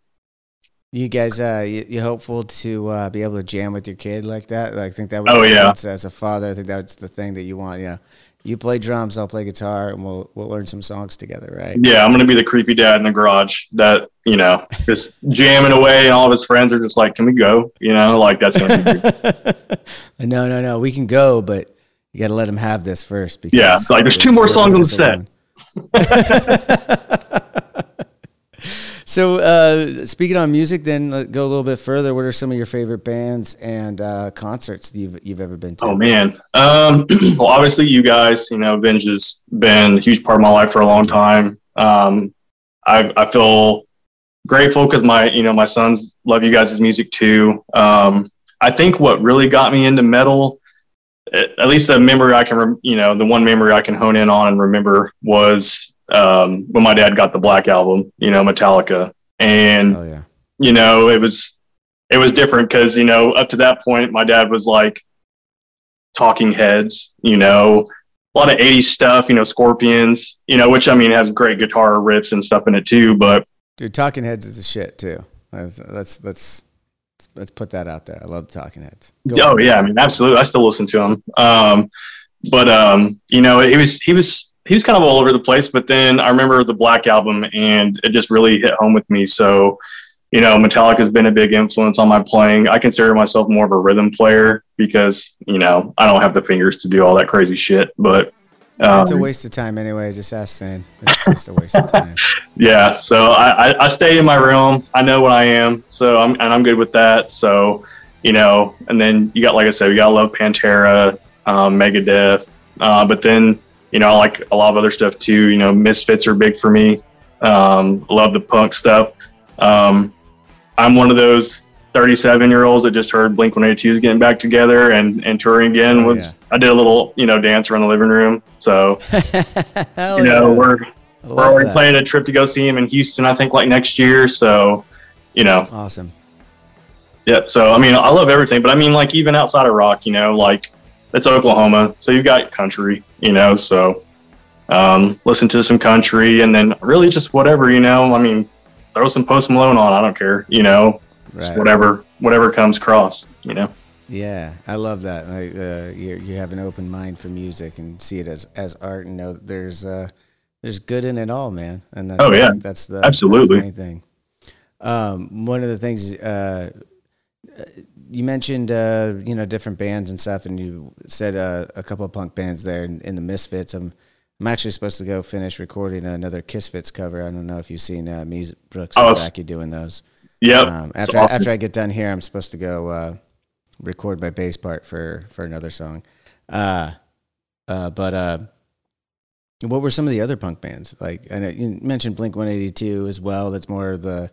You guys, uh, you, you hopeful to uh, be able to jam with your kid like that? I think that would.
Oh, yeah.
As a father, I think that's the thing that you want. You know, you play drums, I'll play guitar, and we'll we'll learn some songs together, right?
Yeah, I'm gonna be the creepy dad in the garage that you know just jamming away, and all of his friends are just like, "Can we go?" You know, like that's gonna
be. no, no, no. We can go, but you got to let them have this first.
Because yeah, like there's two more songs on the
set. So, uh, speaking on music, then let's go a little bit further. What are some of your favorite bands and uh, concerts you've you've ever been to?
Oh man, um, well, obviously you guys, you know, Avenged has been a huge part of my life for a long time. Um, I, I feel grateful because my you know my sons love you guys' music too. Um, I think what really got me into metal, at least the memory I can, you know, the one memory I can hone in on and remember was um, when my dad got the Black album, you know, Metallica, and
oh, yeah.
you know, it was it was different because you know up to that point, my dad was like Talking Heads, you know, a lot of '80s stuff, you know, Scorpions, you know, which I mean has great guitar riffs and stuff in it too. But
dude, Talking Heads is a shit too. Let's let's let's put that out there. I love Talking Heads.
Go oh yeah, I mean, absolutely. I still listen to them. Um, but um, you know, he was he was he was kind of all over the place. But then I remember the Black album, and it just really hit home with me. So, you know, Metallica has been a big influence on my playing. I consider myself more of a rhythm player because you know I don't have the fingers to do all that crazy shit. But
um, it's a waste of time anyway. Just ask Sam. It's just a waste of time.
Yeah. So I, I, I stay in my realm. I know what I am. So I'm and I'm good with that. So you know, and then you got like I said, you gotta love Pantera, um, Megadeth. Uh, but then you know, I like a lot of other stuff too. You know, Misfits are big for me. Um, love the punk stuff. Um, I'm one of those 37 year olds that just heard Blink 182 is getting back together and, and touring again. Oh, was yeah. I did a little you know dance around the living room. So you know yeah. we're we're already that. planning a trip to go see him in Houston. I think like next year. So you know,
awesome.
Yep. So I mean, I love everything, but I mean, like even outside of rock, you know, like it's Oklahoma, so you've got country, you know. So um, listen to some country, and then really just whatever, you know. I mean, throw some Post Malone on. I don't care, you know. Right. whatever whatever comes across, you know.
Yeah, I love that. Like, uh, you you have an open mind for music and see it as as art, and know that there's uh, there's good in it all, man. And that's,
oh yeah,
that's the
absolutely
that's the main thing. Um, one of the things uh, you mentioned uh, you know different bands and stuff, and you said uh, a couple of punk bands there in, in, the Misfits. I'm I'm actually supposed to go finish recording another Kissfits cover. I don't know if you've seen uh, me, Brooks, and oh, doing those.
Yeah. Um,
after awesome. after I get done here, I'm supposed to go uh, record my bass part for for another song. Uh, uh, but uh, what were some of the other punk bands? Like, I know you mentioned Blink 182 as well. That's more the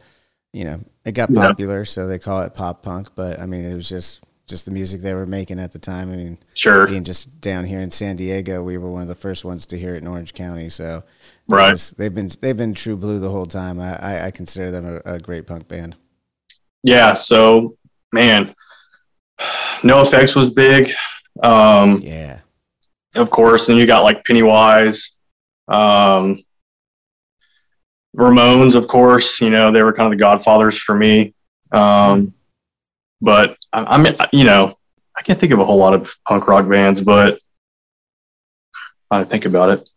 you know, it got popular, yeah. so they call it pop punk. But I mean, it was just just the music they were making at the time. I mean,
sure,
being just down here in San Diego, we were one of the first ones to hear it in Orange County. So,
right,
was, they've been they've been true blue the whole time. I I, I consider them a, a, great punk band.
Yeah. So, man, NOFX was big. Um,
yeah.
Of course, and you got like Pennywise. Um, Ramones, of course, you know, they were kind of the godfathers for me. Um, but I, I mean, you know, I can't think of a whole lot of punk rock bands, but I think about it.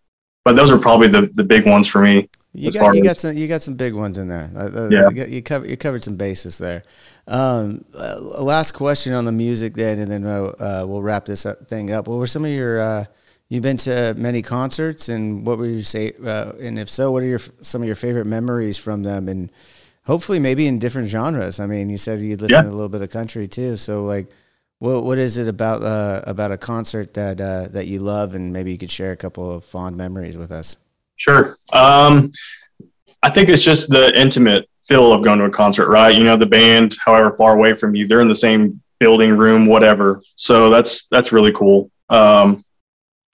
But those are probably the, the big ones for me.
You got, you got some you got some big ones in there. Uh, uh yeah. You, you, covered you covered some bases there. Um, uh, last question on the music then, and then uh, we'll wrap this thing up. What were some of your uh, You've been to many concerts, and what would you say? Uh, and if so, what are your some of your favorite memories from them? And hopefully, maybe in different genres. I mean, you said you'd listen yeah. to a little bit of country too. So, like, what what is it about uh, about a concert that uh, that you love, and maybe you could share a couple of fond memories with us?
Sure. Um, I think it's just the intimate feel of going to a concert, right? You know, the band, however far away from you, they're in the same building, room, whatever. So that's that's really cool. Um,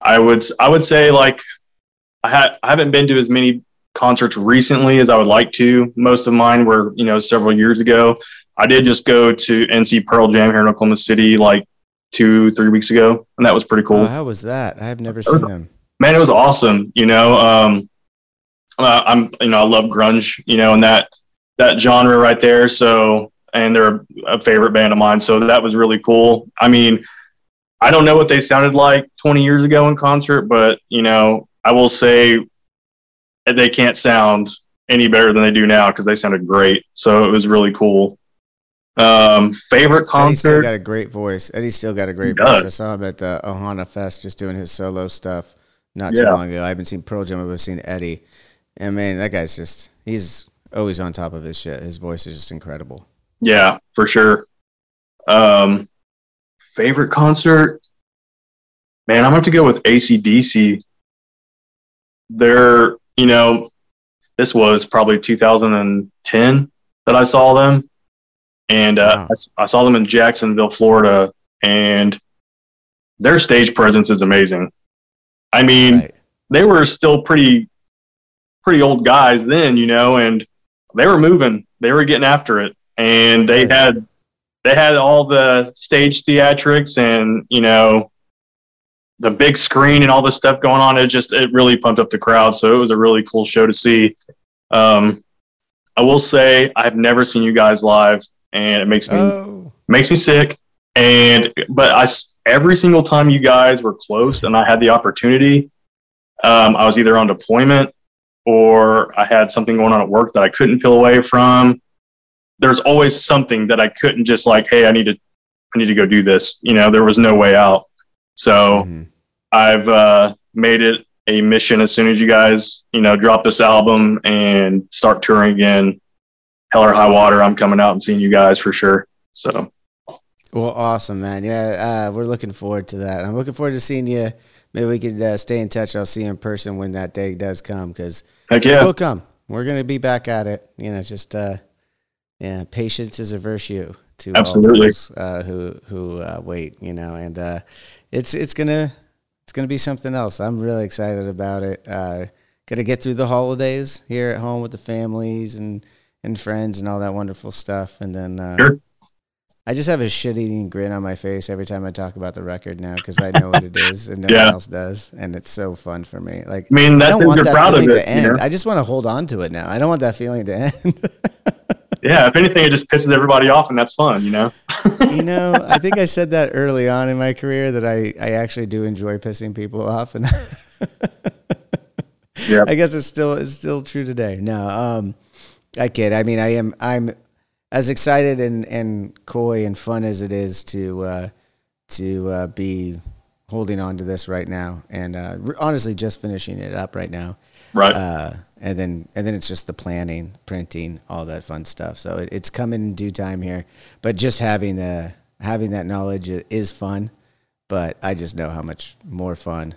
I would I would say like I had I haven't been to as many concerts recently as I would like to. Most of mine were you know several years ago. I did just go to NC Pearl Jam here in Oklahoma City like two three weeks ago, and that was pretty cool. Oh,
how was that? I have never seen them.
Man, it was awesome. You know, um, uh, I'm you know I love grunge. You know, and that that genre right there. So and they're a favorite band of mine. So that was really cool. I mean I don't know what they sounded like 20 years ago in concert, but you know, I will say they can't sound any better than they do now because they sounded great. So it was really cool. Um, favorite
Eddie's still got a great voice. Eddie's still got a great voice. I saw him at the Ohana Fest just doing his solo stuff not too long ago. I haven't seen Pearl Jam, but I've seen Eddie. And man, that guy's just, he's always on top of his shit. His voice is just incredible.
Yeah, for sure. Um, favorite concert? Man, I'm gonna have to go with ACDC. They're, you know, this was probably 2010 that I saw them, and uh,
Wow.
I I, saw them in Jacksonville, Florida, and their stage presence is amazing. I mean,
Right.
they were still pretty pretty old guys then, you know, and they were moving. They were getting after it. And they had they had all the stage theatrics and, you know, the big screen and all this stuff going on. It just it really pumped up the crowd. So it was a really cool show to see. Um I will say I've never seen you guys live and it makes me
Oh,
makes me sick. And but I every single time you guys were close and I had the opportunity, um, I was either on deployment or I had something going on at work that I couldn't peel away from. There's always something that I couldn't just like, hey, I need to, I need to go do this. You know, there was no way out. So
mhm.
I've uh, made it a mission as soon as you guys, you know, drop this album and start touring again. Hell or high water, I'm coming out and seeing you guys for sure. So
Well, awesome, man. Yeah, uh, we're looking forward to that. I'm looking forward to seeing you. Maybe we could uh, stay in touch. I'll see you in person when that day does come because
heck yeah.
we'll come. We're going to be back at it. You know, just, uh, yeah, patience is a virtue to
Absolutely.
all those uh, who, who uh, wait, you know, and uh, it's, it's going to, it's to be something else. I'm really excited about it. Uh, to get through the holidays here at home with the families and, and friends and all that wonderful stuff. And then, uh,
Sure.
I just have a shit eating grin on my face every time I talk about the record now because I know what it is and no
Yeah.
one else does, and it's so fun for me. Like
I mean,
I don't want
you're
that
proud of
feeling
it.
to
You
end.
know?
I just want to hold on to it now. I don't want that feeling to end.
Yeah, if anything, it just pisses everybody off, and that's fun, you know.
you know, I think I said that early on in my career that I, I actually do enjoy pissing people off, and
Yeah.
I guess it's still it's still true today. No, um, I kid. I mean, I am I'm as excited and, and coy and fun as it is to uh, to uh, be holding on to this right now, and uh, honestly, just finishing it up right now.
Right.
Uh, and then and then it's just the planning, printing, all that fun stuff. So it, it's coming in due time here. But just having the having that knowledge is fun. But I just know how much more fun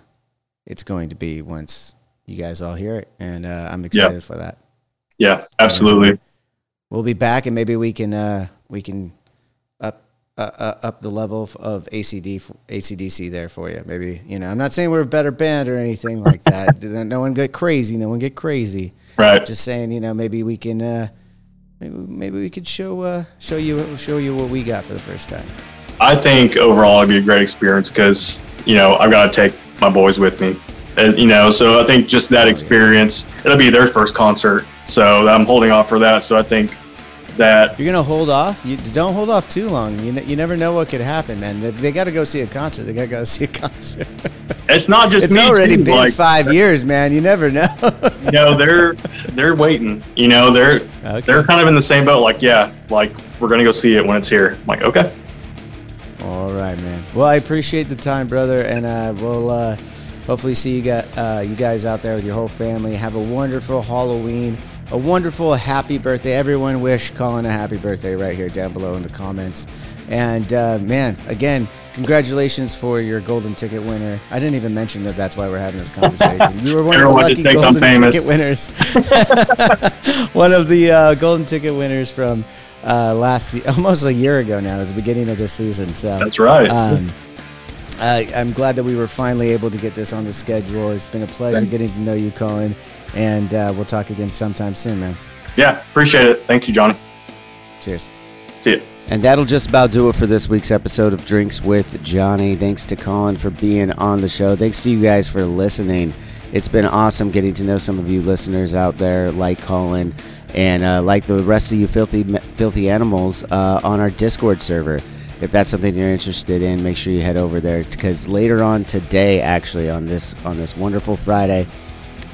it's going to be once you guys all hear it, and uh, I'm excited for that.
yeah, absolutely.
We'll be back, and maybe we can uh, we can uh, uh, up the level of, of ACD ACDC there for you. Maybe you know I'm not saying we're a better band or anything like that. no one get crazy. No one get crazy.
Right.
Just saying, you know, maybe we can uh, maybe maybe we could show uh, show you show you what we got for the first time.
I think overall it'd be a great experience because you know I've got to take my boys with me, and, you know. So I think just that experience, it'll be their first concert, so I'm holding off for that. So I think that
You're gonna hold off. You don't hold off too long. You, you never know what could happen, man. They, they got to go see a concert. They got to go see a concert.
it's not just me.
it's already
too,
been
like,
five years, man. You never know.
you know they're they're waiting. You know they're
Okay.
they're kind of in the same boat. Like yeah, like we're gonna go see it when it's here. I'm like okay,
All right, man. Well, I appreciate the time, brother, and uh, we'll uh, hopefully see you got uh, you guys out there with your whole family. Have a wonderful Halloween, a wonderful happy birthday. Everyone wish Colin a happy birthday right here down below in the comments. And uh, man, again, congratulations for your golden ticket winner. I didn't even mention that. That's why we're having this conversation. You were one of the lucky golden ticket winners. one of the uh, golden ticket winners from uh, last almost a year ago now. It was the beginning of the season. So
that's right.
um, I, I'm glad that we were finally able to get this on the schedule. It's been a pleasure
Thank-
getting to know you, Colin, and uh, we'll talk again sometime soon, man.
yeah, appreciate it. Thank you, Johnny.
Cheers.
See you.
And that'll just about do it for this week's episode of Drinks with Johnny. Thanks to Colin for being on the show. Thanks to you guys for listening. It's been awesome getting to know some of you listeners out there, like Colin, and uh, like the rest of you filthy filthy animals uh, on our Discord server. if that's something you're interested in, make sure you head over there because later on today, actually on this on this wonderful Friday,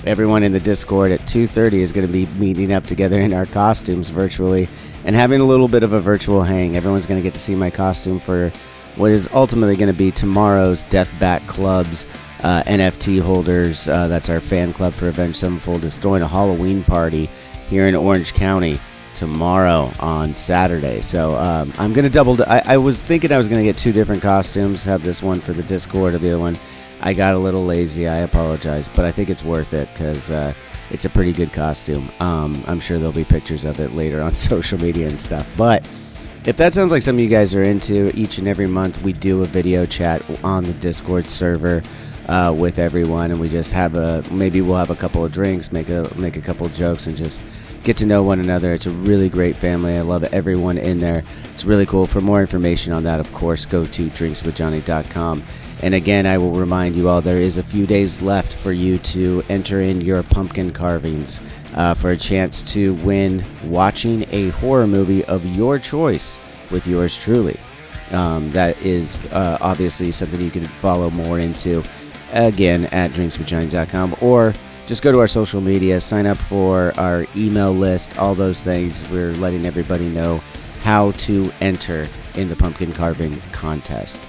everyone in the Discord at 2:30 is going to be meeting up together in our costumes virtually and having a little bit of a virtual hang. Everyone's going to get to see my costume for what is ultimately going to be tomorrow's Death Bat Club's uh, NFT holders. Uh, that's our fan club for Avenged Sevenfold. Is throwing a Halloween party here in Orange County tomorrow on Saturday. So um, I'm gonna double. I, I was thinking I was gonna get two different costumes. Have this one for the Discord, or the other one. I got a little lazy. I apologize, but I think it's worth it because uh, it's a pretty good costume. Um, I'm sure there'll be pictures of it later on social media and stuff. But if that sounds like something you guys are into, each and every month we do a video chat on the Discord server. Uh, with everyone, and we just have a maybe we'll have a couple of drinks, make a make a couple jokes, and just get to know one another. It's a really great family. I love everyone in there. It's really cool. For more information on that, of course, go to drinkswithjohnny.com. And again, I will remind you all there is a few days left for you to enter in your pumpkin carvings uh, for a chance to win watching a horror movie of your choice with yours truly. Um, that is uh, obviously something you can follow more into again at drinkswithjohnny.com or just go to our social media, sign up for our email list, all those things. We're letting everybody know how to enter in the pumpkin carving contest.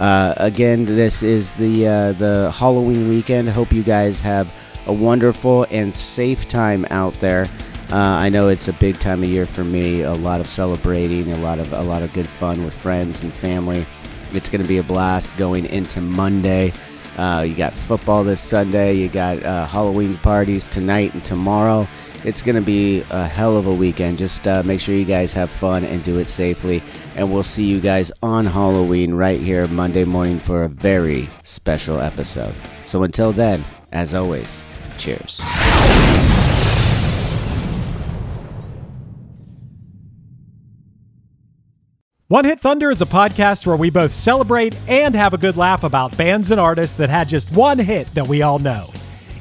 Uh, again, this is the uh, the Halloween weekend. Hope you guys have a wonderful and safe time out there. Uh, I know it's a big time of year for me. A lot of celebrating, a lot of a lot of good fun with friends and family. It's going to be a blast going into Monday. Uh, you got football this Sunday. You got uh, Halloween parties tonight and tomorrow. It's going to be a hell of a weekend. Just uh, make sure you guys have fun and do it safely. And we'll see you guys on Halloween right here Monday morning for a very special episode. So until then, as always, cheers.
One Hit Thunder is a podcast where we both celebrate and have a good laugh about bands and artists that had just one hit that we all know.